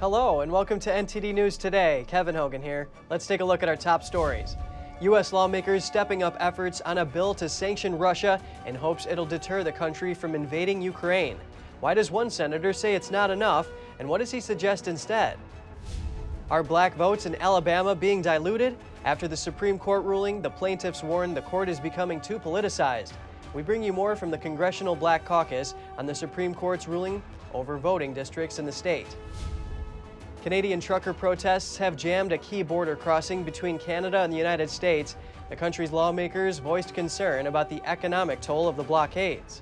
Hello, and welcome to NTD News Today. Kevin Hogan here. Let's take a look at our top stories. U.S. lawmakers stepping up efforts on a bill to sanction Russia in hopes it'll deter the country from invading Ukraine. Why does one senator say it's not enough, and what does he suggest instead? Are black votes in Alabama being diluted? After the Supreme Court ruling, the plaintiffs warn the court is becoming too politicized. We bring you more from the Congressional Black Caucus on the Supreme Court's ruling over voting districts in the state. Canadian trucker protests have jammed a key border crossing between Canada and the United States. The country's lawmakers voiced concern about the economic toll of the blockades.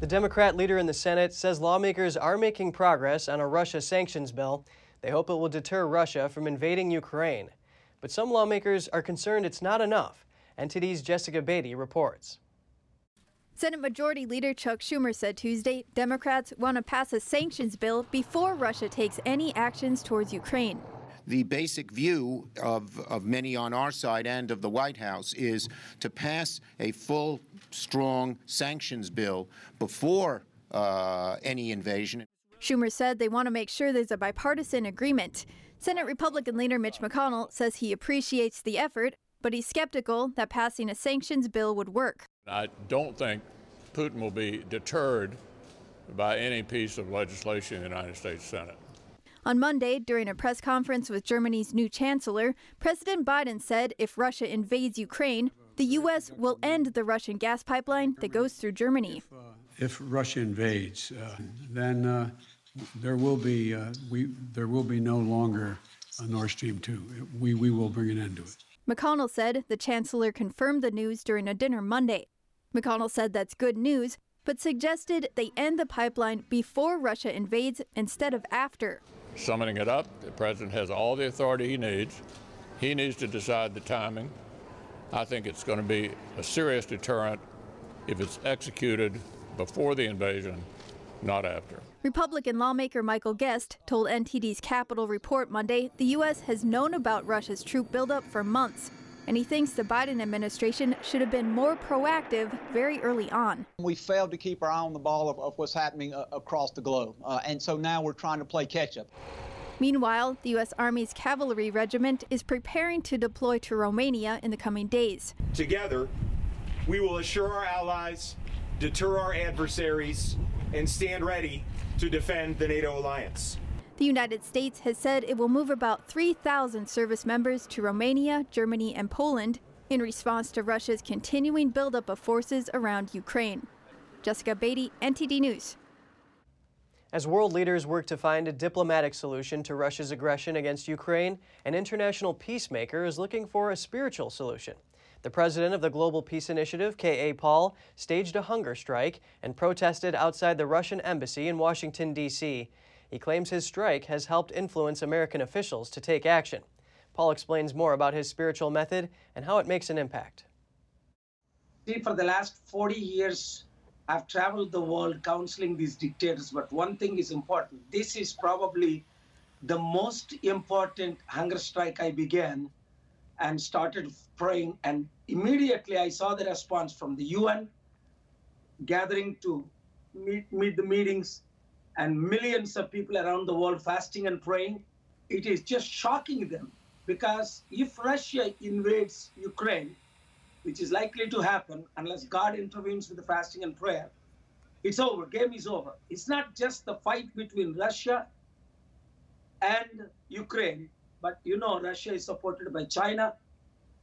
The Democrat leader in the Senate says lawmakers are making progress on a Russia sanctions bill. They hope it will deter Russia from invading Ukraine. But some lawmakers are concerned it's not enough. NTD's Jessica Beatty reports. Senate Majority Leader Chuck Schumer said Tuesday Democrats want to pass a sanctions bill before Russia takes any actions towards Ukraine. The basic view of, of many on our side and of the White House is to pass a full, strong sanctions bill before uh, any invasion. Schumer said they want to make sure there's a bipartisan agreement. Senate Republican leader Mitch McConnell says he appreciates the effort, but he's skeptical that passing a sanctions bill would work. I don't think Putin will be deterred by any piece of legislation in the United States Senate. On Monday, during a press conference with Germany's new chancellor, President Biden said if Russia invades Ukraine, the U.S. will end the Russian gas pipeline that goes through Germany. If, uh, if Russia invades, uh, then uh, there will be uh, we there will be no longer a Nord Stream 2. We we will bring an end to it. McConnell said the chancellor confirmed the news during a dinner Monday. McConnell said that's good news, but suggested they end the pipeline before Russia invades instead of after. Summing it up, the president has all the authority he needs. He needs to decide the timing. I think it's going to be a serious deterrent if it's executed before the invasion, not after. Republican lawmaker Michael Guest told NTD's Capitol Report Monday the U.S. has known about Russia's troop buildup for months, and he thinks the Biden administration should have been more proactive very early on. We failed to keep our eye on the ball of, of what's happening uh, across the globe, uh, and so now we're trying to play catch up. Meanwhile, the U.S. Army's cavalry regiment is preparing to deploy to Romania in the coming days. Together, we will assure our allies, deter our adversaries, and stand ready to defend the NATO alliance. The United States has said it will move about 3,000 service members to Romania, Germany, and Poland in response to Russia's continuing buildup of forces around Ukraine. Jessica Beatty, NTD News. As world leaders work to find a diplomatic solution to Russia's aggression against Ukraine, an international peacemaker is looking for a spiritual solution. The president of the Global Peace Initiative, K.A. Paul, staged a hunger strike and protested outside the Russian embassy in Washington, D.C. He claims his strike has helped influence American officials to take action. Paul explains more about his spiritual method and how it makes an impact. See, for the last 40 years, I've traveled the world counseling these dictators, but one thing is important. This is probably the most important hunger strike I began and started praying. And immediately I saw the response from the UN gathering to meet, meet the meetings and millions of people around the world fasting and praying. It is just shocking them because if Russia invades Ukraine, which is likely to happen unless God intervenes with the fasting and prayer, it's over. Game is over. It's not just the fight between Russia and Ukraine, but you know, Russia is supported by China,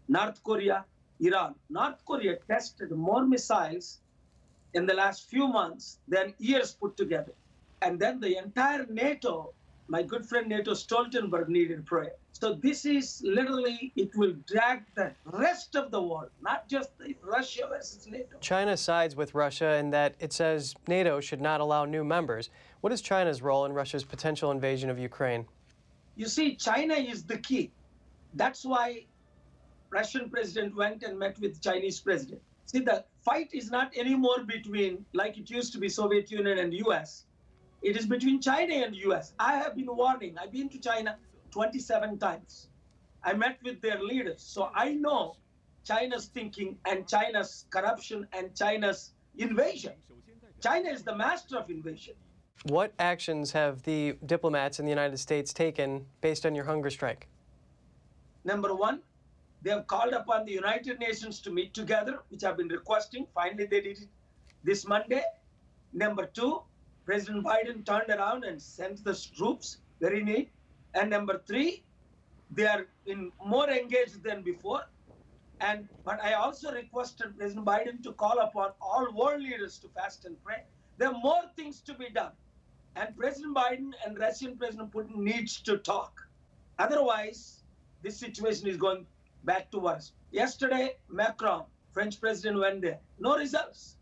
North Korea, Iran. North Korea tested more missiles in the last few months than years put together. And then the entire NATO, my good friend NATO Stoltenberg needed prayer. So this is literally, it will drag the rest of the world, not just Russia versus NATO. China sides with Russia in that it says NATO should not allow new members. What is China's role in Russia's potential invasion of Ukraine? You see, China is the key. That's why Russian president went and met with Chinese president. See, the fight is not anymore between, like it used to be, Soviet Union and US. It is between China and US. I have been warning. I've been to China 27 times. I met with their leaders. So I know China's thinking and China's corruption and China's invasion. China is the master of invasion. What actions have the diplomats in the United States taken based on your hunger strike? Number one, they have called upon the United Nations to meet together, which I've been requesting. Finally, they did it this Monday. Number two, President Biden turned around and sent the troops, very neat. And number three, they are in more engaged than before. And but I also requested President Biden to call upon all world leaders to fast and pray. There are more things to be done. And President Biden and Russian President Putin needs to talk. Otherwise, this situation is going back to worse. Yesterday, Macron, French president, went there. No results.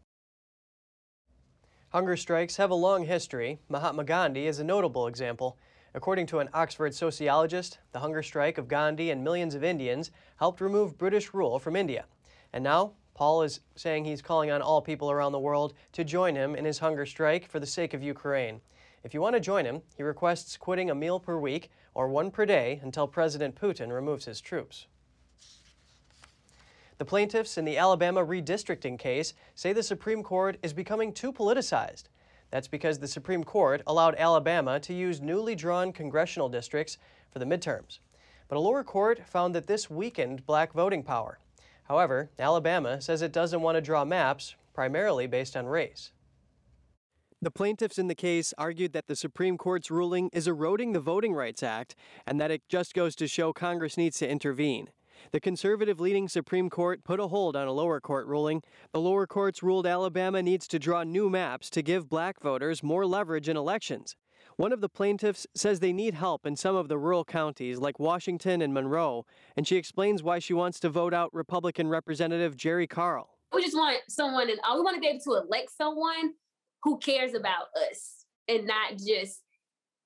Hunger strikes have a long history. Mahatma Gandhi is a notable example. According to an Oxford sociologist, the hunger strike of Gandhi and millions of Indians helped remove British rule from India. And now, Paul is saying he's calling on all people around the world to join him in his hunger strike for the sake of Ukraine. If you want to join him, he requests quitting a meal per week or one per day until President Putin removes his troops. The plaintiffs in the Alabama redistricting case say the Supreme Court is becoming too politicized. That's because the Supreme Court allowed Alabama to use newly drawn congressional districts for the midterms. But a lower court found that this weakened black voting power. However, Alabama says it doesn't want to draw maps primarily based on race. The plaintiffs in the case argued that the Supreme Court's ruling is eroding the Voting Rights Act and that it just goes to show Congress needs to intervene. The conservative leading Supreme Court put a hold on a lower court ruling. The lower courts ruled Alabama needs to draw new maps to give black voters more leverage in elections. One of the plaintiffs says they need help in some of the rural counties like Washington and Monroe, and she explains why she wants to vote out Republican Representative Jerry Carl. We just want someone, and uh, we want to be able to elect someone who cares about us and not just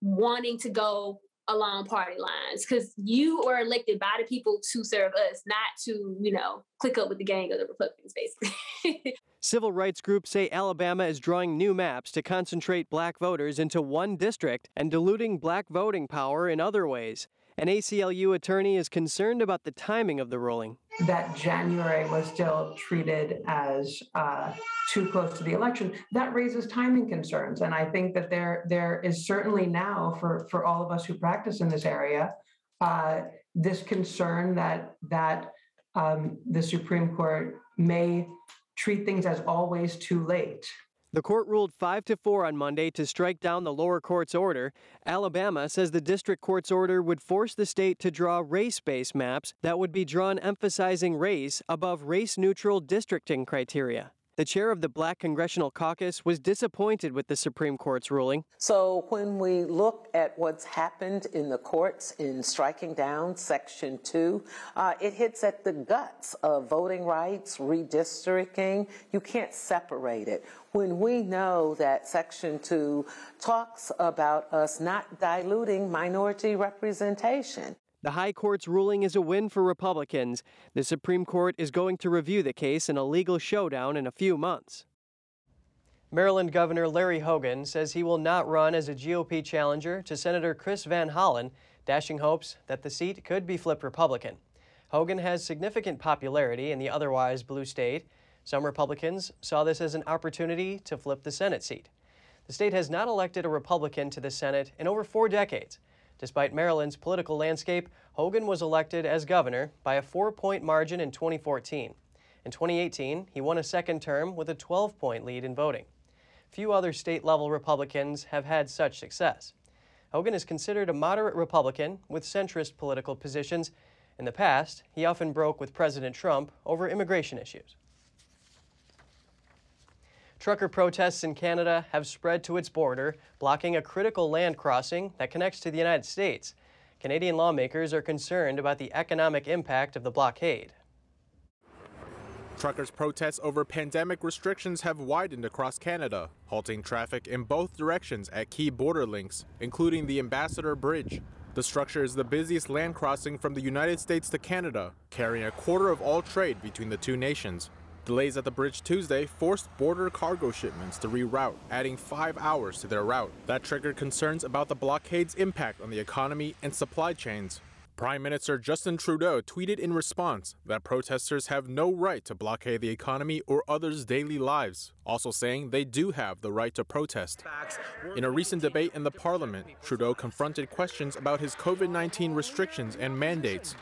wanting to go along party lines because you are elected by the people to serve us, not to, you know, click up with the gang of the Republicans, basically. Civil rights groups say Alabama is drawing new maps to concentrate black voters into one district and diluting black voting power in other ways. An ACLU attorney is concerned about the timing of the ruling. That January was still treated as uh, too close to the election. That raises timing concerns, and I think that there there is certainly now for for all of us who practice in this area uh, this concern that that um, the Supreme Court may treat things as always too late. The court ruled 5 to 4 on Monday to strike down the lower court's order. Alabama says the district court's order would force the state to draw race-based maps that would be drawn emphasizing race above race-neutral districting criteria. The chair of the Black Congressional Caucus was disappointed with the Supreme Court's ruling. So, when we look at what's happened in the courts in striking down Section 2, uh, it hits at the guts of voting rights, redistricting. You can't separate it. When we know that Section 2 talks about us not diluting minority representation. The High Court's ruling is a win for Republicans. The Supreme Court is going to review the case in a legal showdown in a few months. Maryland Governor Larry Hogan says he will not run as a GOP challenger to Senator Chris Van Hollen, dashing hopes that the seat could be flipped Republican. Hogan has significant popularity in the otherwise blue state. Some Republicans saw this as an opportunity to flip the Senate seat. The state has not elected a Republican to the Senate in over four decades. Despite Maryland's political landscape, Hogan was elected as governor by a four point margin in 2014. In 2018, he won a second term with a 12 point lead in voting. Few other state level Republicans have had such success. Hogan is considered a moderate Republican with centrist political positions. In the past, he often broke with President Trump over immigration issues. Trucker protests in Canada have spread to its border, blocking a critical land crossing that connects to the United States. Canadian lawmakers are concerned about the economic impact of the blockade. Truckers' protests over pandemic restrictions have widened across Canada, halting traffic in both directions at key border links, including the Ambassador Bridge. The structure is the busiest land crossing from the United States to Canada, carrying a quarter of all trade between the two nations. Delays at the bridge Tuesday forced border cargo shipments to reroute, adding five hours to their route. That triggered concerns about the blockade's impact on the economy and supply chains. Prime Minister Justin Trudeau tweeted in response that protesters have no right to blockade the economy or others' daily lives, also saying they do have the right to protest. In a recent debate in the parliament, Trudeau confronted questions about his COVID 19 restrictions and mandates.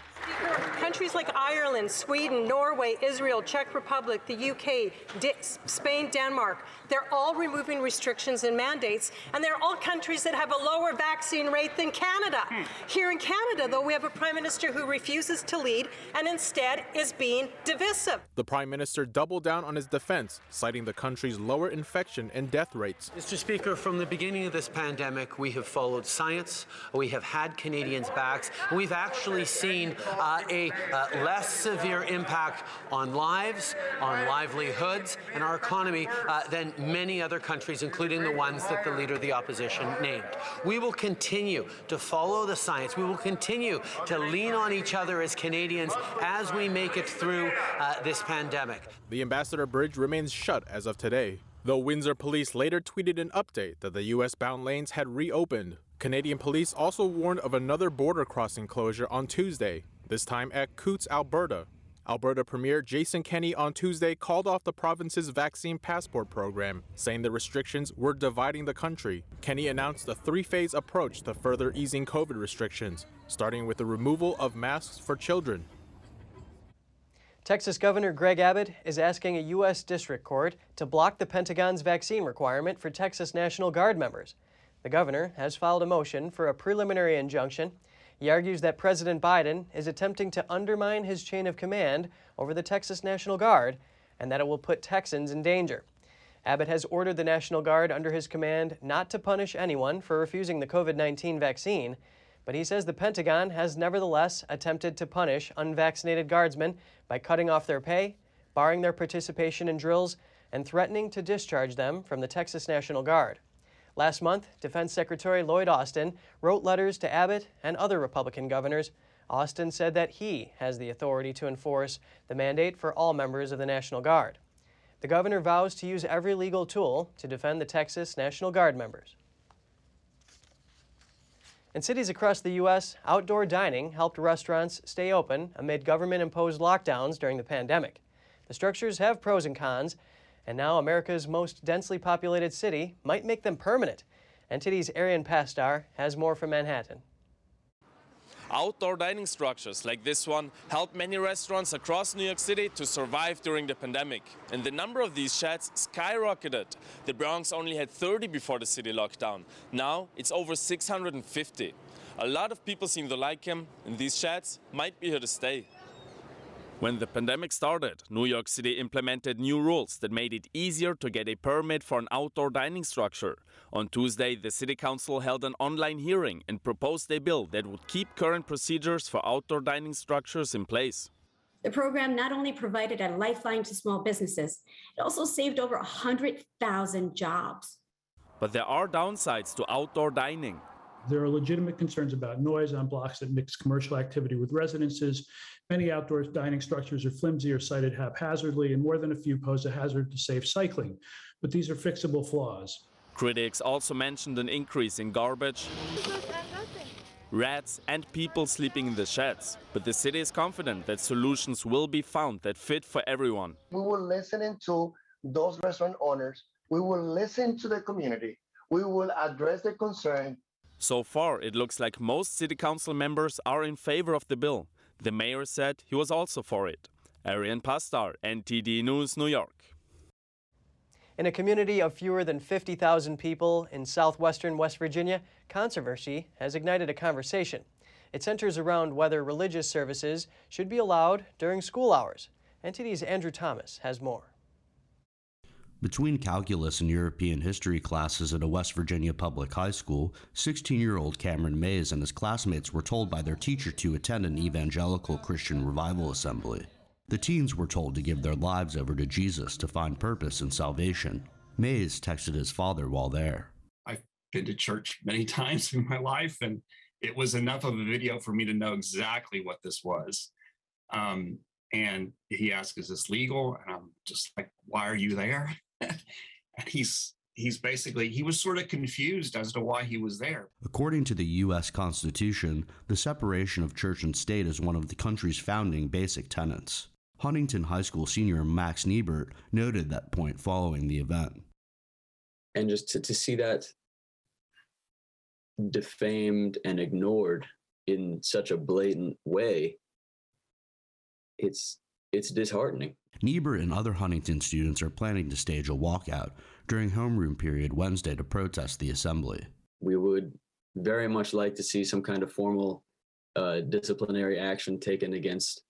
Countries like Ireland, Sweden, Norway, Israel, Czech Republic, the UK, D- Spain, Denmark, they're all removing restrictions and mandates, and they're all countries that have a lower vaccine rate than Canada. Here in Canada, though, we have a prime minister who refuses to lead and instead is being divisive. The prime minister doubled down on his defense, citing the country's lower infection and death rates. Mr. Speaker, from the beginning of this pandemic, we have followed science, we have had Canadians' backs, and we've actually seen uh, a uh, less severe impact on lives, on livelihoods, and our economy uh, than many other countries, including the ones that the Leader of the Opposition named. We will continue to follow the science. We will continue to lean on each other as Canadians as we make it through uh, this pandemic. The Ambassador Bridge remains shut as of today. Though Windsor police later tweeted an update that the US bound lanes had reopened. Canadian police also warned of another border crossing closure on Tuesday, this time at Coutts, Alberta. Alberta Premier Jason Kenney on Tuesday called off the province's vaccine passport program, saying the restrictions were dividing the country. Kenney announced a three phase approach to further easing COVID restrictions, starting with the removal of masks for children. Texas Governor Greg Abbott is asking a U.S. District Court to block the Pentagon's vaccine requirement for Texas National Guard members. The governor has filed a motion for a preliminary injunction. He argues that President Biden is attempting to undermine his chain of command over the Texas National Guard and that it will put Texans in danger. Abbott has ordered the National Guard under his command not to punish anyone for refusing the COVID 19 vaccine, but he says the Pentagon has nevertheless attempted to punish unvaccinated guardsmen by cutting off their pay, barring their participation in drills, and threatening to discharge them from the Texas National Guard. Last month, Defense Secretary Lloyd Austin wrote letters to Abbott and other Republican governors. Austin said that he has the authority to enforce the mandate for all members of the National Guard. The governor vows to use every legal tool to defend the Texas National Guard members. In cities across the U.S., outdoor dining helped restaurants stay open amid government imposed lockdowns during the pandemic. The structures have pros and cons, and now America's most densely populated city might make them permanent. NTD's Arian Pastar has more from Manhattan. Outdoor dining structures like this one helped many restaurants across New York City to survive during the pandemic. And the number of these sheds skyrocketed. The Bronx only had 30 before the city lockdown. Now it's over 650. A lot of people seem to like them, and these sheds might be here to stay. When the pandemic started, New York City implemented new rules that made it easier to get a permit for an outdoor dining structure. On Tuesday, the City Council held an online hearing and proposed a bill that would keep current procedures for outdoor dining structures in place. The program not only provided a lifeline to small businesses, it also saved over 100,000 jobs. But there are downsides to outdoor dining. There are legitimate concerns about noise on blocks that mix commercial activity with residences. Many outdoor dining structures are flimsy or sited haphazardly, and more than a few pose a hazard to safe cycling. But these are fixable flaws. Critics also mentioned an increase in garbage, rats, and people sleeping in the sheds. But the city is confident that solutions will be found that fit for everyone. We will listen to those restaurant owners. We will listen to the community. We will address the concern so far, it looks like most city council members are in favor of the bill. The mayor said he was also for it. Arian Pastar, NTD News, New York. In a community of fewer than 50,000 people in southwestern West Virginia, controversy has ignited a conversation. It centers around whether religious services should be allowed during school hours. NTD's Andrew Thomas has more. Between calculus and European history classes at a West Virginia public high school, 16 year old Cameron Mays and his classmates were told by their teacher to attend an evangelical Christian revival assembly. The teens were told to give their lives over to Jesus to find purpose and salvation. Mays texted his father while there. I've been to church many times in my life, and it was enough of a video for me to know exactly what this was. Um, and he asked, Is this legal? And I'm just like, Why are you there? And he's he's basically he was sort of confused as to why he was there. According to the U.S. Constitution, the separation of church and state is one of the country's founding basic tenets. Huntington High School senior Max Nibert noted that point following the event. And just to, to see that defamed and ignored in such a blatant way, it's it's disheartening. Nibert and other Huntington students are planning to stage a walkout during homeroom period Wednesday to protest the assembly. We would very much like to see some kind of formal uh, disciplinary action taken against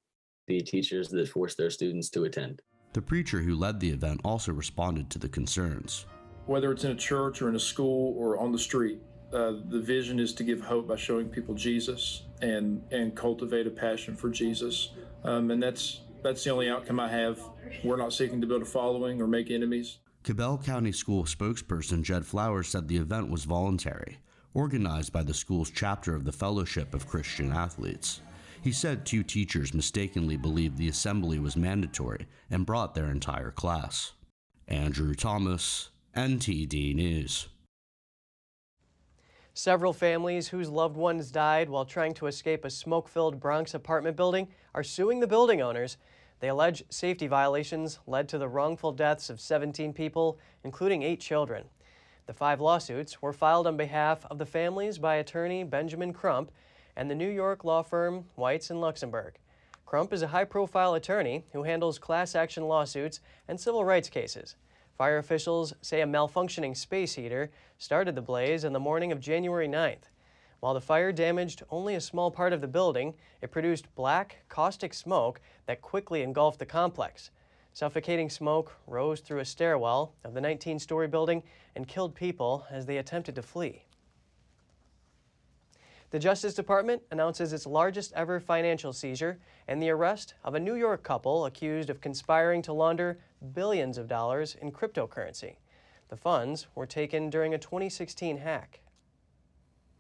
the teachers that force their students to attend. The preacher who led the event also responded to the concerns. Whether it's in a church or in a school or on the street, uh, the vision is to give hope by showing people Jesus and and cultivate a passion for Jesus, um, and that's that's the only outcome I have. We're not seeking to build a following or make enemies. Cabell County School spokesperson Jed Flowers said the event was voluntary, organized by the school's chapter of the Fellowship of Christian Athletes. He said two teachers mistakenly believed the assembly was mandatory and brought their entire class. Andrew Thomas, NTD News. Several families whose loved ones died while trying to escape a smoke filled Bronx apartment building are suing the building owners. They allege safety violations led to the wrongful deaths of 17 people, including eight children. The five lawsuits were filed on behalf of the families by attorney Benjamin Crump and the New York law firm Weitz and Luxenberg. Crump is a high profile attorney who handles class action lawsuits and civil rights cases. Fire officials say a malfunctioning space heater started the blaze on the morning of January 9th. While the fire damaged only a small part of the building, it produced black, caustic smoke that quickly engulfed the complex. Suffocating smoke rose through a stairwell of the 19 story building and killed people as they attempted to flee. The Justice Department announces its largest ever financial seizure and the arrest of a New York couple accused of conspiring to launder billions of dollars in cryptocurrency. The funds were taken during a 2016 hack.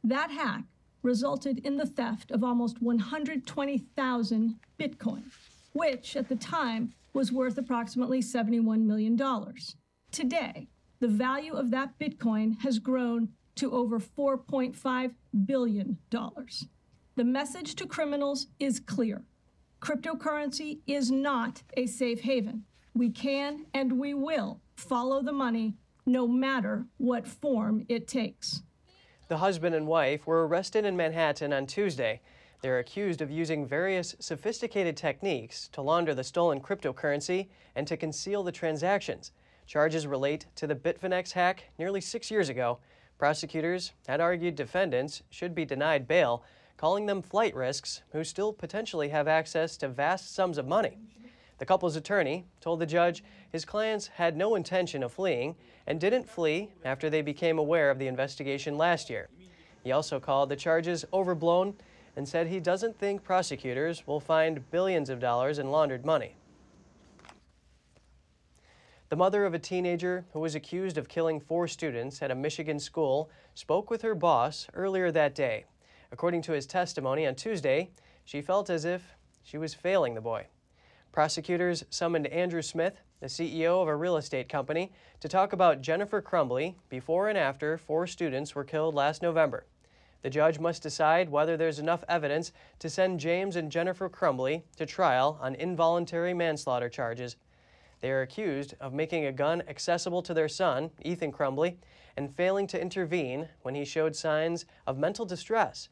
That hack resulted in the theft of almost 120,000 Bitcoin, which at the time was worth approximately $71 million. Today, the value of that Bitcoin has grown to over $4.5 billion. The message to criminals is clear cryptocurrency is not a safe haven. We can and we will follow the money no matter what form it takes. The husband and wife were arrested in Manhattan on Tuesday. They're accused of using various sophisticated techniques to launder the stolen cryptocurrency and to conceal the transactions. Charges relate to the Bitfinex hack nearly six years ago. Prosecutors had argued defendants should be denied bail, calling them flight risks who still potentially have access to vast sums of money. The couple's attorney told the judge his clients had no intention of fleeing and didn't flee after they became aware of the investigation last year. He also called the charges overblown and said he doesn't think prosecutors will find billions of dollars in laundered money. The mother of a teenager who was accused of killing four students at a Michigan school spoke with her boss earlier that day. According to his testimony on Tuesday, she felt as if she was failing the boy. Prosecutors summoned Andrew Smith, the CEO of a real estate company, to talk about Jennifer Crumbley before and after four students were killed last November. The judge must decide whether there's enough evidence to send James and Jennifer Crumbley to trial on involuntary manslaughter charges. They are accused of making a gun accessible to their son, Ethan Crumbley, and failing to intervene when he showed signs of mental distress.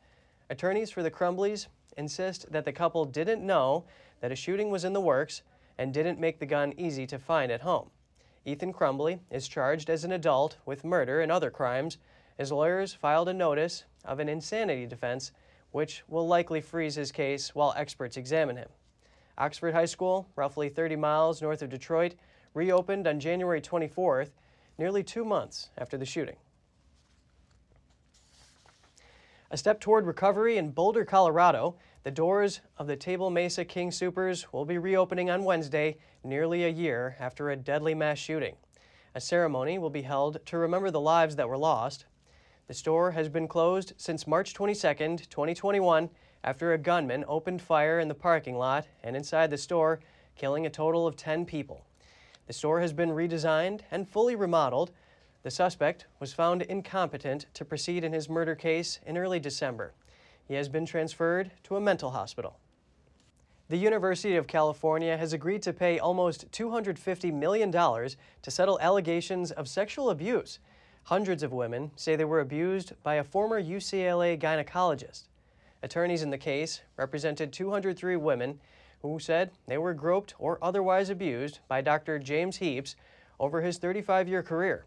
Attorneys for the Crumbleys insist that the couple didn't know that a shooting was in the works and didn't make the gun easy to find at home. Ethan Crumbley is charged as an adult with murder and other crimes. His lawyers filed a notice of an insanity defense, which will likely freeze his case while experts examine him. Oxford High School, roughly 30 miles north of Detroit, reopened on January 24th, nearly two months after the shooting. A step toward recovery in Boulder, Colorado, the doors of the Table Mesa King Soopers will be reopening on Wednesday, nearly a year after a deadly mass shooting. A ceremony will be held to remember the lives that were lost. The store has been closed since March 22, 2021, after a gunman opened fire in the parking lot and inside the store, killing a total of 10 people. The store has been redesigned and fully remodeled. The suspect was found incompetent to proceed in his murder case in early December. He has been transferred to a mental hospital. The University of California has agreed to pay almost $250 million to settle allegations of sexual abuse. Hundreds of women say they were abused by a former UCLA gynecologist. Attorneys in the case represented 203 women who said they were groped or otherwise abused by Dr. James Heaps over his 35 year career.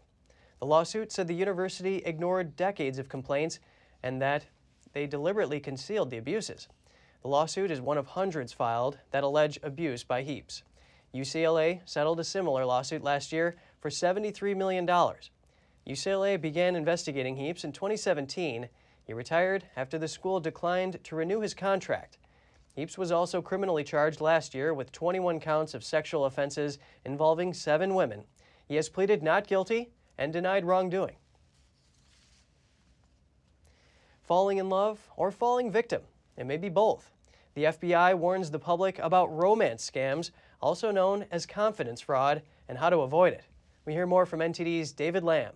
The lawsuit said the university ignored decades of complaints and that they deliberately concealed the abuses. The lawsuit is one of hundreds filed that allege abuse by Heaps. UCLA settled a similar lawsuit last year for $73 million. UCLA began investigating Heaps in 2017. He retired after the school declined to renew his contract. Heaps was also criminally charged last year with 21 counts of sexual offenses involving seven women. He has pleaded not guilty and denied wrongdoing. Falling in love or falling victim? It may be both. The FBI warns the public about romance scams, also known as confidence fraud, and how to avoid it. We hear more from NTD's David Lamb.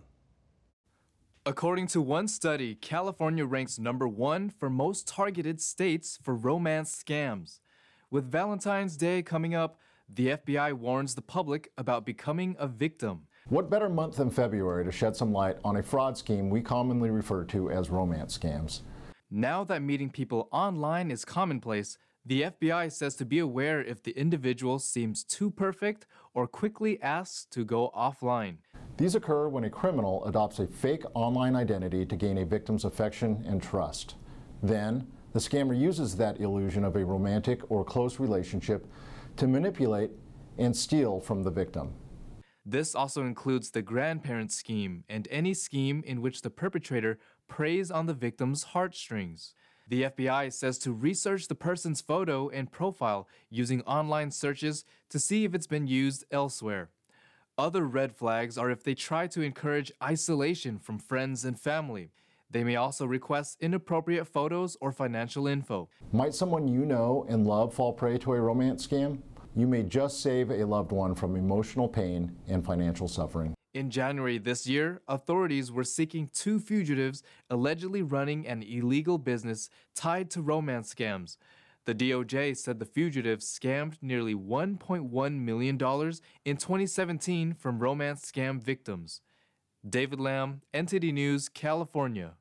According to one study, California ranks number one for most targeted states for romance scams. With Valentine's Day coming up, the FBI warns the public about becoming a victim. What better month than February to shed some light on a fraud scheme we commonly refer to as romance scams? Now that meeting people online is commonplace, the FBI says to be aware if the individual seems too perfect or quickly asks to go offline. These occur when a criminal adopts a fake online identity to gain a victim's affection and trust. Then, the scammer uses that illusion of a romantic or close relationship to manipulate and steal from the victim. This also includes the grandparent scheme and any scheme in which the perpetrator preys on the victim's heartstrings. The FBI says to research the person's photo and profile using online searches to see if it's been used elsewhere. Other red flags are if they try to encourage isolation from friends and family. They may also request inappropriate photos or financial info. Might someone you know and love fall prey to a romance scam? You may just save a loved one from emotional pain and financial suffering. In January this year, authorities were seeking two fugitives allegedly running an illegal business tied to romance scams. The DOJ said the fugitives scammed nearly $1.1 million in 2017 from romance scam victims. David Lamb, NTD News, California.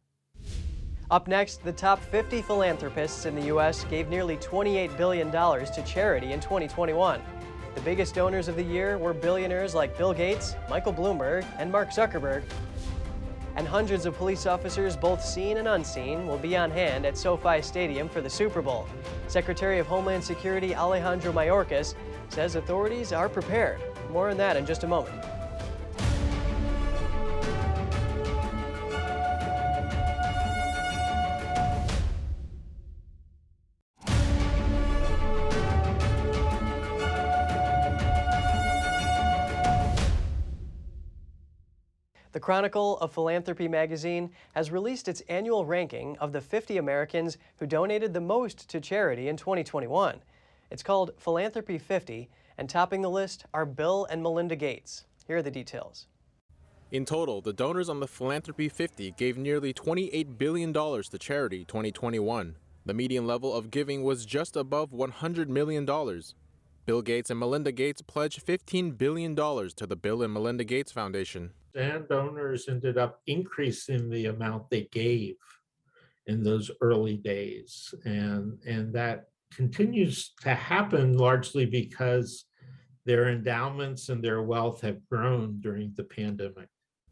Up next, the top 50 philanthropists in the U.S. gave nearly $28 billion to charity in 2021. The biggest donors of the year were billionaires like Bill Gates, Michael Bloomberg, and Mark Zuckerberg. And hundreds of police officers, both seen and unseen, will be on hand at SoFi Stadium for the Super Bowl. Secretary of Homeland Security Alejandro Mayorkas says authorities are prepared. More on that in just a moment. Chronicle of Philanthropy magazine has released its annual ranking of the 50 Americans who donated the most to charity in 2021. It's called Philanthropy 50, and topping the list are Bill and Melinda Gates. Here are the details. In total, the donors on the Philanthropy 50 gave nearly $28 billion to charity 2021. The median level of giving was just above $100 million. Bill Gates and Melinda Gates pledged $15 billion to the Bill and Melinda Gates Foundation. And donors ended up increasing the amount they gave in those early days. And, and that continues to happen largely because their endowments and their wealth have grown during the pandemic.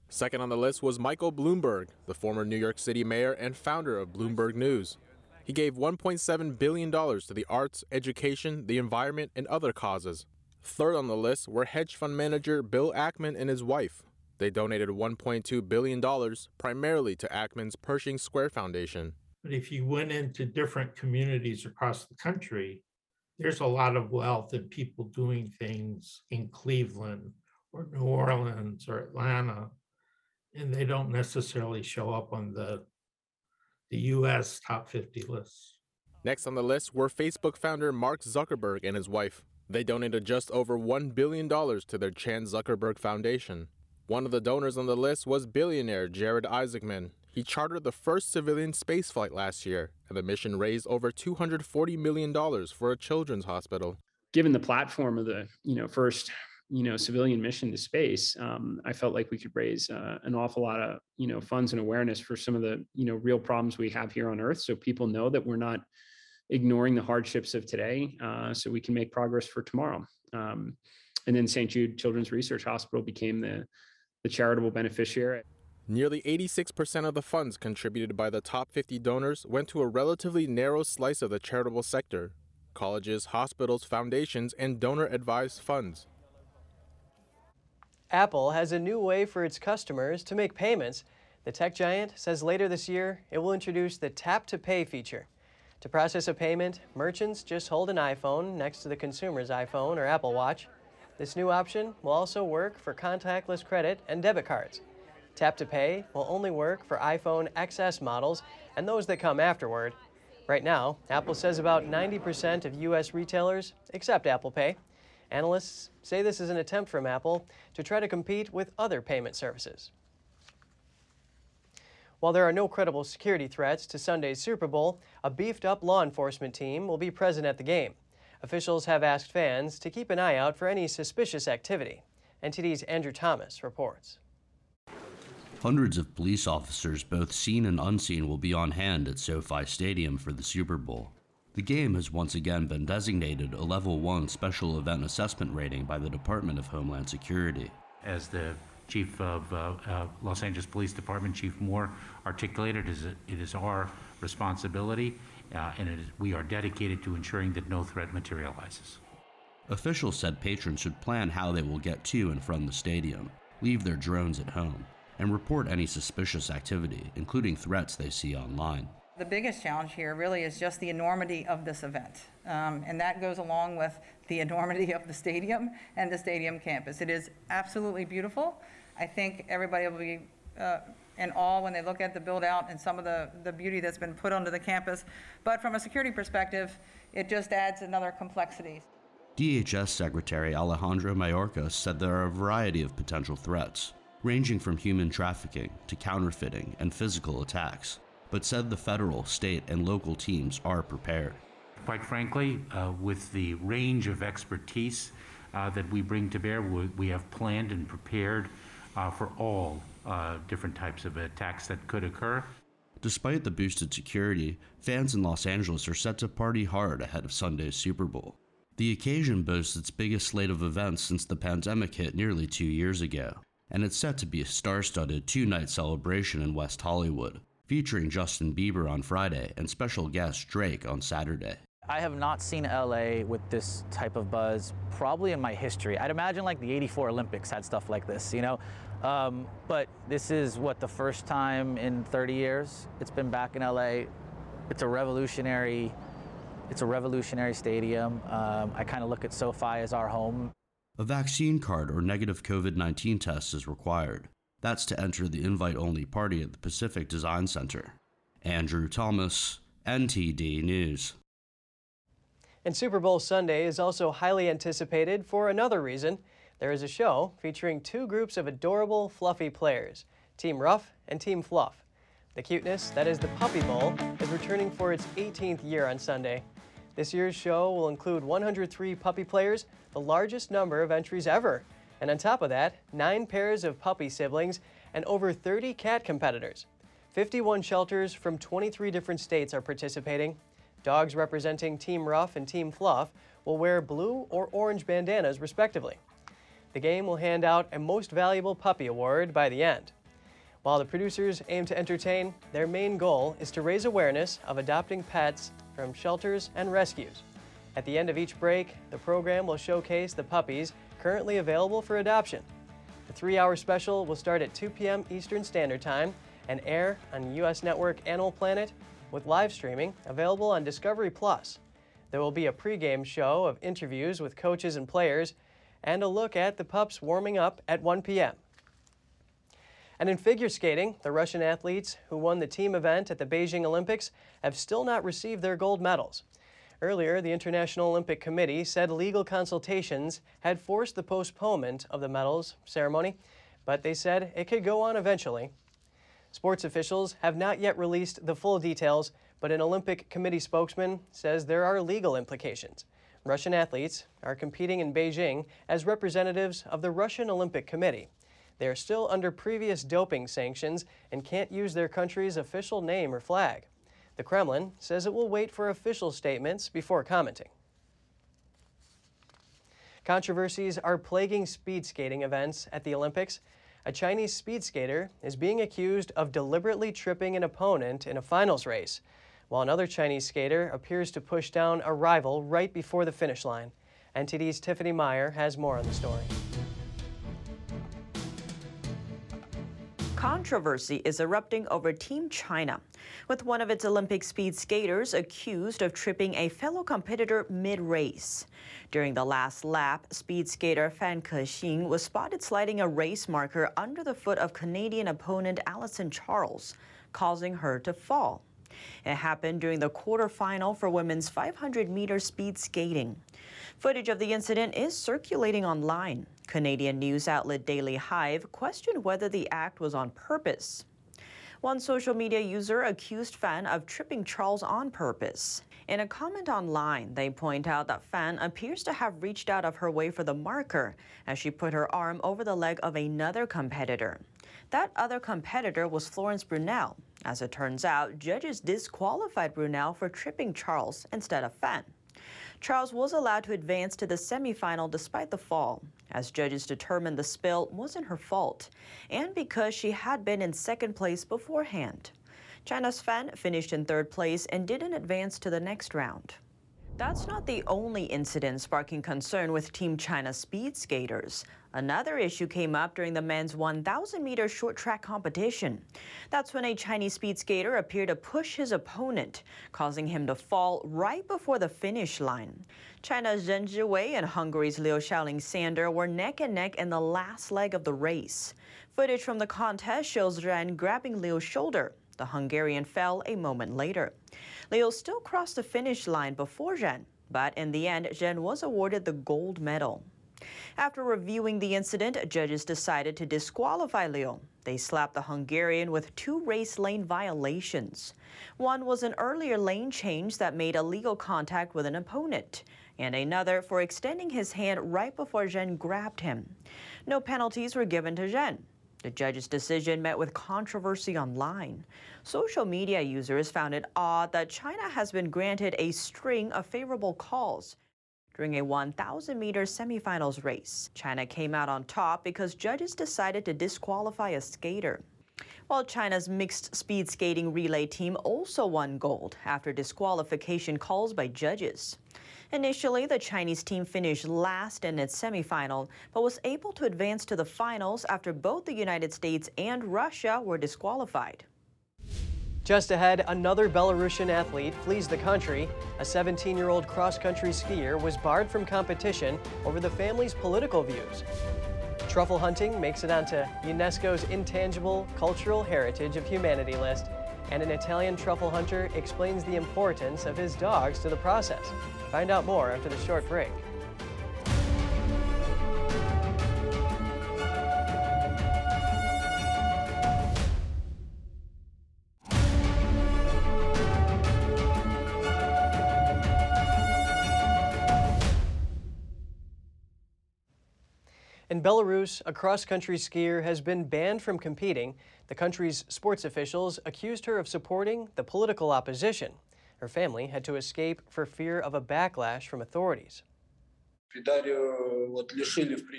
Second on the list was Michael Bloomberg, the former New York City mayor and founder of Bloomberg News. He gave $1.7 billion to the arts, education, the environment, and other causes. Third on the list were hedge fund manager Bill Ackman and his wife. They donated $1.2 billion primarily to Ackman's Pershing Square Foundation. But if you went into different communities across the country, there's a lot of wealth and people doing things in Cleveland or New Orleans or Atlanta, and they don't necessarily show up on the the US top 50 lists. Next on the list were Facebook founder Mark Zuckerberg and his wife. They donated just over $1 billion to their Chan Zuckerberg Foundation. One of the donors on the list was billionaire Jared Isaacman. He chartered the first civilian spaceflight last year, and the mission raised over $240 million for a children's hospital. Given the platform of the you know first you know civilian mission to space, um, I felt like we could raise uh, an awful lot of you know funds and awareness for some of the you know real problems we have here on Earth, so people know that we're not ignoring the hardships of today, uh, so we can make progress for tomorrow. Um, and then St. Jude Children's Research Hospital became the the charitable beneficiary. Nearly 86% of the funds contributed by the top 50 donors went to a relatively narrow slice of the charitable sector colleges, hospitals, foundations, and donor advised funds. Apple has a new way for its customers to make payments. The tech giant says later this year it will introduce the tap to pay feature. To process a payment, merchants just hold an iPhone next to the consumer's iPhone or Apple Watch. This new option will also work for contactless credit and debit cards. Tap to Pay will only work for iPhone XS models and those that come afterward. Right now, Apple says about 90% of U.S. retailers accept Apple Pay. Analysts say this is an attempt from Apple to try to compete with other payment services. While there are no credible security threats to Sunday's Super Bowl, a beefed up law enforcement team will be present at the game. Officials have asked fans to keep an eye out for any suspicious activity. NTD's Andrew Thomas reports. Hundreds of police officers, both seen and unseen, will be on hand at SoFi Stadium for the Super Bowl. The game has once again been designated a Level 1 Special Event Assessment rating by the Department of Homeland Security. As the Chief of uh, uh, Los Angeles Police Department, Chief Moore, articulated, it is our responsibility uh, and is, we are dedicated to ensuring that no threat materializes. Officials said patrons should plan how they will get to and from the stadium, leave their drones at home, and report any suspicious activity, including threats they see online. The biggest challenge here really is just the enormity of this event. Um, and that goes along with the enormity of the stadium and the stadium campus. It is absolutely beautiful. I think everybody will be uh, in awe when they look at the build out and some of the, the beauty that's been put onto the campus. But from a security perspective, it just adds another complexity. DHS Secretary Alejandro Mayorkas said there are a variety of potential threats, ranging from human trafficking to counterfeiting and physical attacks, but said the federal, state, and local teams are prepared. Quite frankly, uh, with the range of expertise uh, that we bring to bear, we, we have planned and prepared uh, for all uh, different types of attacks that could occur. Despite the boosted security, fans in Los Angeles are set to party hard ahead of Sunday's Super Bowl. The occasion boasts its biggest slate of events since the pandemic hit nearly two years ago, and it's set to be a star studded two night celebration in West Hollywood, featuring Justin Bieber on Friday and special guest Drake on Saturday. I have not seen LA with this type of buzz probably in my history. I'd imagine like the 84 Olympics had stuff like this, you know? Um, but this is what the first time in 30 years it's been back in LA. It's a revolutionary, it's a revolutionary stadium. Um, I kind of look at SoFi as our home. A vaccine card or negative COVID 19 test is required. That's to enter the invite only party at the Pacific Design Center. Andrew Thomas, NTD News. And Super Bowl Sunday is also highly anticipated for another reason. There is a show featuring two groups of adorable, fluffy players Team Ruff and Team Fluff. The cuteness, that is the Puppy Bowl, is returning for its 18th year on Sunday. This year's show will include 103 puppy players, the largest number of entries ever. And on top of that, nine pairs of puppy siblings and over 30 cat competitors. 51 shelters from 23 different states are participating. Dogs representing Team Ruff and Team Fluff will wear blue or orange bandanas, respectively. The game will hand out a Most Valuable Puppy Award by the end. While the producers aim to entertain, their main goal is to raise awareness of adopting pets from shelters and rescues. At the end of each break, the program will showcase the puppies currently available for adoption. The three hour special will start at 2 p.m. Eastern Standard Time and air on U.S. network Animal Planet with live streaming available on Discovery Plus. There will be a pregame show of interviews with coaches and players and a look at the pups warming up at 1 p.m. And in figure skating, the Russian athletes who won the team event at the Beijing Olympics have still not received their gold medals. Earlier, the International Olympic Committee said legal consultations had forced the postponement of the medals ceremony but they said it could go on eventually. Sports officials have not yet released the full details, but an Olympic Committee spokesman says there are legal implications. Russian athletes are competing in Beijing as representatives of the Russian Olympic Committee. They are still under previous doping sanctions and can't use their country's official name or flag. The Kremlin says it will wait for official statements before commenting. Controversies are plaguing speed skating events at the Olympics. A Chinese speed skater is being accused of deliberately tripping an opponent in a finals race, while another Chinese skater appears to push down a rival right before the finish line. NTD's Tiffany Meyer has more on the story. Controversy is erupting over Team China, with one of its Olympic speed skaters accused of tripping a fellow competitor mid race. During the last lap, speed skater Fan Kexing was spotted sliding a race marker under the foot of Canadian opponent Alyson Charles, causing her to fall. It happened during the quarterfinal for women's 500 meter speed skating. Footage of the incident is circulating online. Canadian news outlet Daily Hive questioned whether the act was on purpose. One social media user accused Fan of tripping Charles on purpose. In a comment online, they point out that Fan appears to have reached out of her way for the marker as she put her arm over the leg of another competitor. That other competitor was Florence Brunelle. As it turns out, judges disqualified Brunelle for tripping Charles instead of Fan. Charles was allowed to advance to the semifinal despite the fall, as judges determined the spill wasn't her fault, and because she had been in second place beforehand. China's Fan finished in third place and didn't advance to the next round. That's not the only incident sparking concern with Team China speed skaters. Another issue came up during the men's 1,000 meter short track competition. That's when a Chinese speed skater appeared to push his opponent, causing him to fall right before the finish line. China's Zheng Zhiwei and Hungary's Liu Shaolin Sander were neck and neck in the last leg of the race. Footage from the contest shows Zhen grabbing Liu's shoulder. The Hungarian fell a moment later. Liu still crossed the finish line before Zheng, but in the end, Zheng was awarded the gold medal. After reviewing the incident, judges decided to disqualify Liu. They slapped the Hungarian with two race lane violations. One was an earlier lane change that made illegal contact with an opponent, and another for extending his hand right before Zheng grabbed him. No penalties were given to Zheng. The judge's decision met with controversy online. Social media users found it odd that China has been granted a string of favorable calls during a 1,000 meter semifinals race. China came out on top because judges decided to disqualify a skater. While China's mixed speed skating relay team also won gold after disqualification calls by judges. Initially, the Chinese team finished last in its semifinal, but was able to advance to the finals after both the United States and Russia were disqualified. Just ahead, another Belarusian athlete flees the country. A 17 year old cross country skier was barred from competition over the family's political views. Truffle hunting makes it onto UNESCO's Intangible Cultural Heritage of Humanity list, and an Italian truffle hunter explains the importance of his dogs to the process. Find out more after the short break. In Belarus, a cross country skier has been banned from competing. The country's sports officials accused her of supporting the political opposition. Her family had to escape for fear of a backlash from authorities.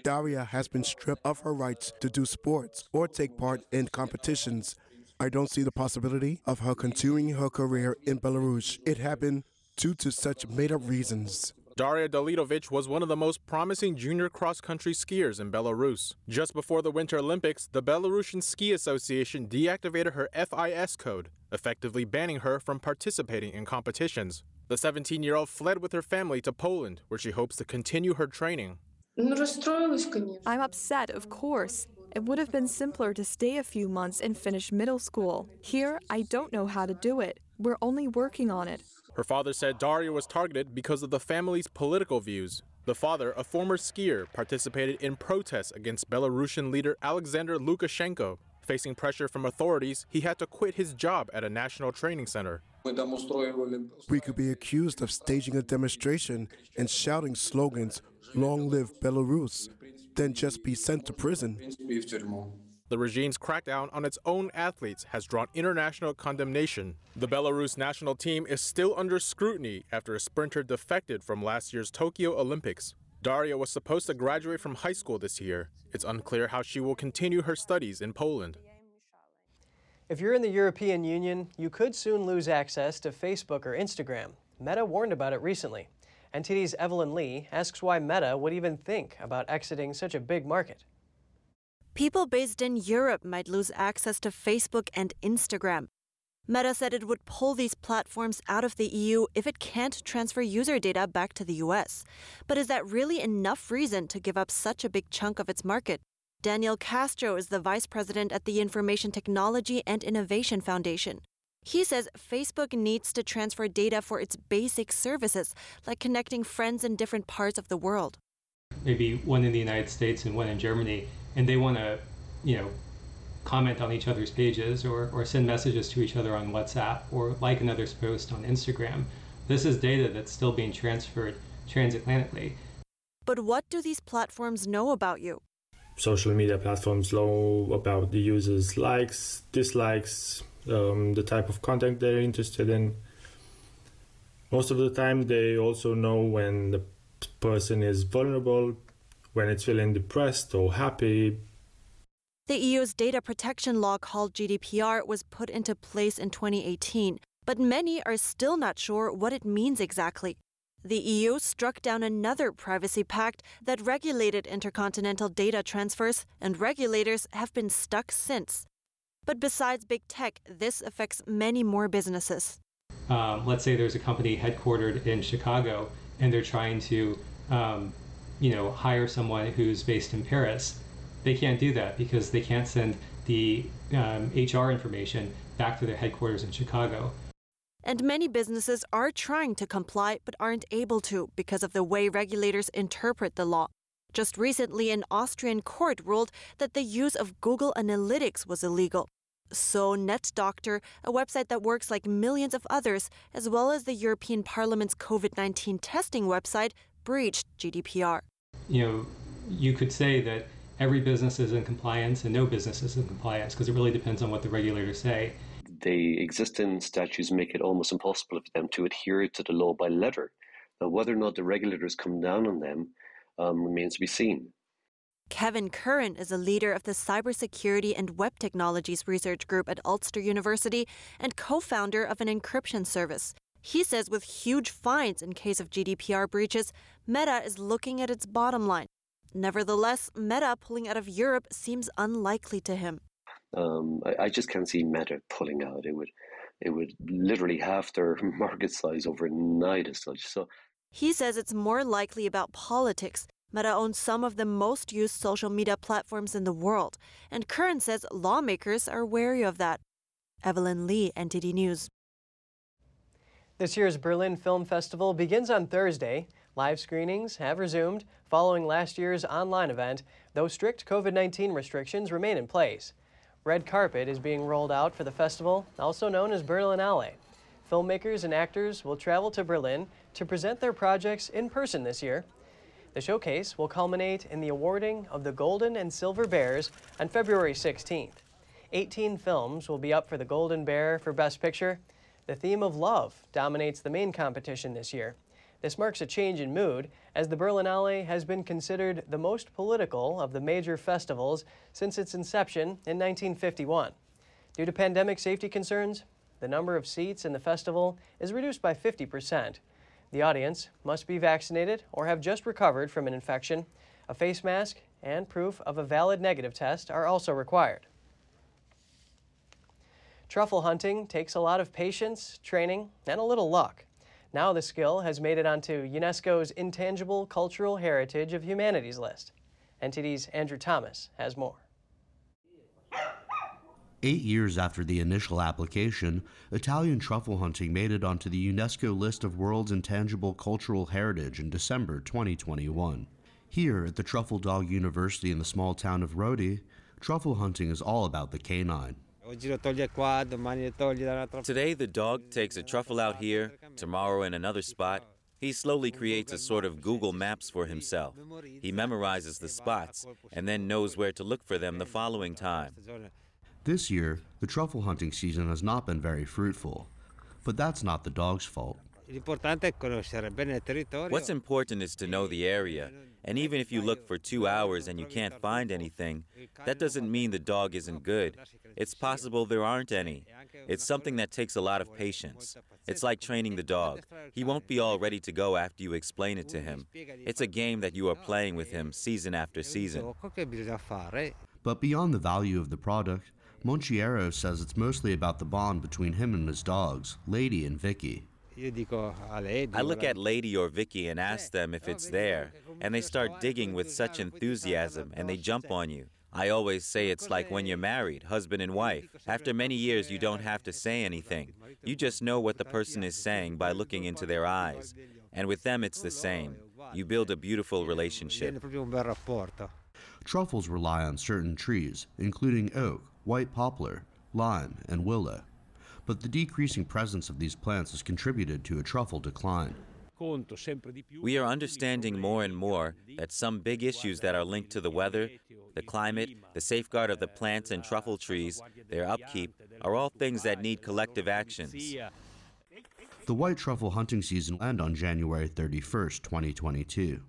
Daria has been stripped of her rights to do sports or take part in competitions. I don't see the possibility of her continuing her career in Belarus. It happened due to such made up reasons. Daria Dolidovich was one of the most promising junior cross country skiers in Belarus. Just before the Winter Olympics, the Belarusian Ski Association deactivated her FIS code, effectively banning her from participating in competitions. The 17 year old fled with her family to Poland, where she hopes to continue her training. I'm upset, of course. It would have been simpler to stay a few months and finish middle school. Here, I don't know how to do it. We're only working on it. Her father said Daria was targeted because of the family's political views. The father, a former skier, participated in protests against Belarusian leader Alexander Lukashenko. Facing pressure from authorities, he had to quit his job at a national training center. We could be accused of staging a demonstration and shouting slogans, Long live Belarus, then just be sent to prison. The regime's crackdown on its own athletes has drawn international condemnation. The Belarus national team is still under scrutiny after a sprinter defected from last year's Tokyo Olympics. Daria was supposed to graduate from high school this year. It's unclear how she will continue her studies in Poland. If you're in the European Union, you could soon lose access to Facebook or Instagram. Meta warned about it recently. NTD's Evelyn Lee asks why Meta would even think about exiting such a big market. People based in Europe might lose access to Facebook and Instagram. Meta said it would pull these platforms out of the EU if it can't transfer user data back to the US. But is that really enough reason to give up such a big chunk of its market? Daniel Castro is the vice president at the Information Technology and Innovation Foundation. He says Facebook needs to transfer data for its basic services, like connecting friends in different parts of the world. Maybe one in the United States and one in Germany, and they want to, you know, comment on each other's pages or, or send messages to each other on WhatsApp or like another's post on Instagram. This is data that's still being transferred transatlantically. But what do these platforms know about you? Social media platforms know about the users' likes, dislikes, um, the type of content they're interested in. Most of the time, they also know when the person is vulnerable, when it's feeling depressed or happy. The EU's data protection law called GDPR was put into place in 2018, but many are still not sure what it means exactly. The EU struck down another privacy pact that regulated intercontinental data transfers, and regulators have been stuck since. But besides big tech, this affects many more businesses. Um, let's say there's a company headquartered in Chicago, and they're trying to, um, you know, hire someone who's based in Paris. They can't do that because they can't send the um, HR information back to their headquarters in Chicago. And many businesses are trying to comply but aren't able to because of the way regulators interpret the law. Just recently, an Austrian court ruled that the use of Google Analytics was illegal. So, NetDoctor, a website that works like millions of others, as well as the European Parliament's COVID 19 testing website, breached GDPR. You know, you could say that every business is in compliance and no business is in compliance because it really depends on what the regulators say the existing statutes make it almost impossible for them to adhere to the law by letter. Now, whether or not the regulators come down on them um, remains to be seen. Kevin Curran is a leader of the Cybersecurity and Web Technologies Research Group at Ulster University and co founder of an encryption service. He says with huge fines in case of GDPR breaches, Meta is looking at its bottom line. Nevertheless, Meta pulling out of Europe seems unlikely to him. Um, I, I, just can't see Meta pulling out. It would, it would literally half their market size overnight as such. So he says it's more likely about politics. Meta owns some of the most used social media platforms in the world, and Curran says lawmakers are wary of that. Evelyn Lee, NTD News. This year's Berlin Film Festival begins on Thursday. Live screenings have resumed following last year's online event, though strict COVID 19 restrictions remain in place. Red carpet is being rolled out for the festival, also known as Berlinale. Filmmakers and actors will travel to Berlin to present their projects in person this year. The showcase will culminate in the awarding of the Golden and Silver Bears on February 16th. 18 films will be up for the Golden Bear for Best Picture. The theme of love dominates the main competition this year. This marks a change in mood, as the Berlinale has been considered the most political of the major festivals since its inception in 1951. Due to pandemic safety concerns, the number of seats in the festival is reduced by 50%. The audience must be vaccinated or have just recovered from an infection. A face mask and proof of a valid negative test are also required. Truffle hunting takes a lot of patience, training, and a little luck. Now the skill has made it onto UNESCO's Intangible Cultural Heritage of Humanities list. NTD's Andrew Thomas has more. Eight years after the initial application, Italian truffle hunting made it onto the UNESCO list of World's Intangible Cultural Heritage in December 2021. Here at the Truffle Dog University in the small town of Roddi, truffle hunting is all about the canine. Today, the dog takes a truffle out here, tomorrow in another spot. He slowly creates a sort of Google Maps for himself. He memorizes the spots and then knows where to look for them the following time. This year, the truffle hunting season has not been very fruitful, but that's not the dog's fault. What's important is to know the area, and even if you look for two hours and you can't find anything, that doesn't mean the dog isn't good. It's possible there aren't any. It's something that takes a lot of patience. It's like training the dog. He won't be all ready to go after you explain it to him. It's a game that you are playing with him season after season. But beyond the value of the product, Monchiero says it's mostly about the bond between him and his dogs, Lady and Vicky. I look at Lady or Vicky and ask them if it's there, and they start digging with such enthusiasm and they jump on you. I always say it's like when you're married, husband and wife. After many years, you don't have to say anything. You just know what the person is saying by looking into their eyes. And with them, it's the same. You build a beautiful relationship. Truffles rely on certain trees, including oak, white poplar, lime, and willow. But the decreasing presence of these plants has contributed to a truffle decline. We are understanding more and more that some big issues that are linked to the weather, the climate, the safeguard of the plants and truffle trees, their upkeep, are all things that need collective actions. The white truffle hunting season will end on January 31st, 2022.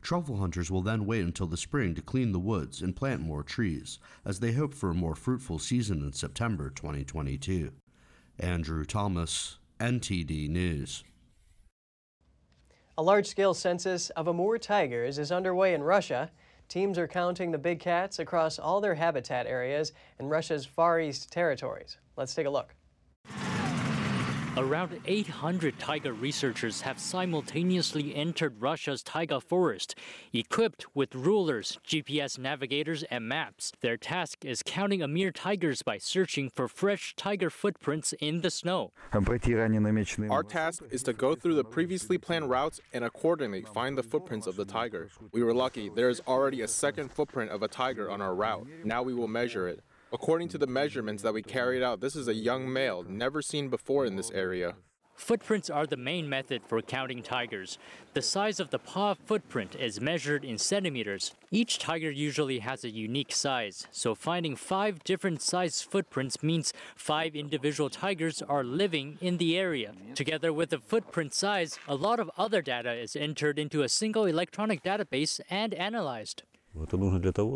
Truffle hunters will then wait until the spring to clean the woods and plant more trees, as they hope for a more fruitful season in September 2022. Andrew Thomas, NTD News. A large scale census of Amur tigers is underway in Russia. Teams are counting the big cats across all their habitat areas in Russia's Far East territories. Let's take a look. Around 800 taiga researchers have simultaneously entered Russia's taiga forest, equipped with rulers, GPS navigators, and maps. Their task is counting Amur tigers by searching for fresh tiger footprints in the snow. Our task is to go through the previously planned routes and accordingly find the footprints of the tiger. We were lucky, there is already a second footprint of a tiger on our route. Now we will measure it. According to the measurements that we carried out, this is a young male, never seen before in this area. Footprints are the main method for counting tigers. The size of the paw footprint is measured in centimeters. Each tiger usually has a unique size, so finding five different size footprints means five individual tigers are living in the area. Together with the footprint size, a lot of other data is entered into a single electronic database and analyzed.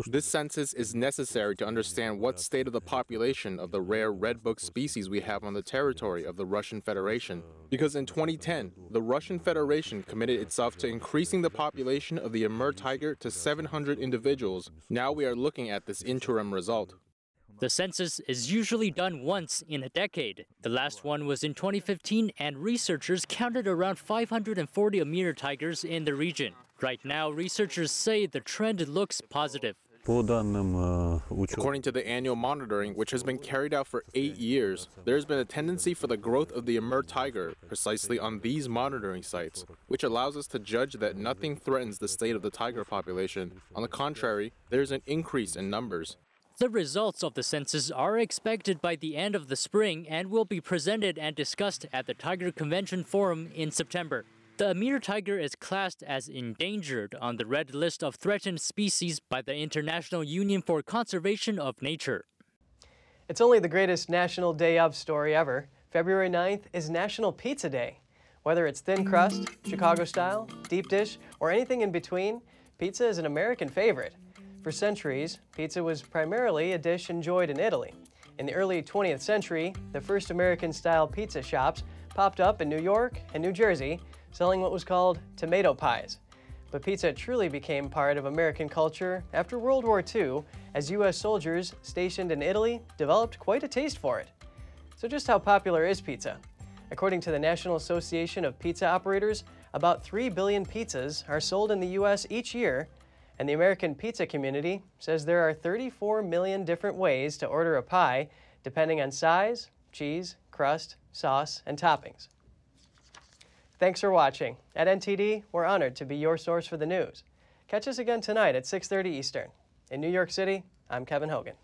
This census is necessary to understand what state of the population of the rare red book species we have on the territory of the Russian Federation. Because in 2010, the Russian Federation committed itself to increasing the population of the Amur tiger to 700 individuals. Now we are looking at this interim result. The census is usually done once in a decade. The last one was in 2015, and researchers counted around 540 Amur tigers in the region. Right now, researchers say the trend looks positive. According to the annual monitoring, which has been carried out for eight years, there has been a tendency for the growth of the Amur tiger precisely on these monitoring sites, which allows us to judge that nothing threatens the state of the tiger population. On the contrary, there is an increase in numbers. The results of the census are expected by the end of the spring and will be presented and discussed at the Tiger Convention Forum in September. The Amur tiger is classed as endangered on the red list of threatened species by the International Union for Conservation of Nature. It's only the greatest National Day of story ever. February 9th is National Pizza Day. Whether it's thin crust, Chicago style, deep dish, or anything in between, pizza is an American favorite. For centuries, pizza was primarily a dish enjoyed in Italy. In the early 20th century, the first American style pizza shops popped up in New York and New Jersey, selling what was called tomato pies. But pizza truly became part of American culture after World War II, as U.S. soldiers stationed in Italy developed quite a taste for it. So, just how popular is pizza? According to the National Association of Pizza Operators, about 3 billion pizzas are sold in the U.S. each year, And the American pizza community says there are 34 million different ways to order a pie, depending on size, cheese, crust, sauce, and toppings. Thanks for watching. At NTD, we're honored to be your source for the news. Catch us again tonight at 6:30 Eastern. In New York City, I'm Kevin Hogan.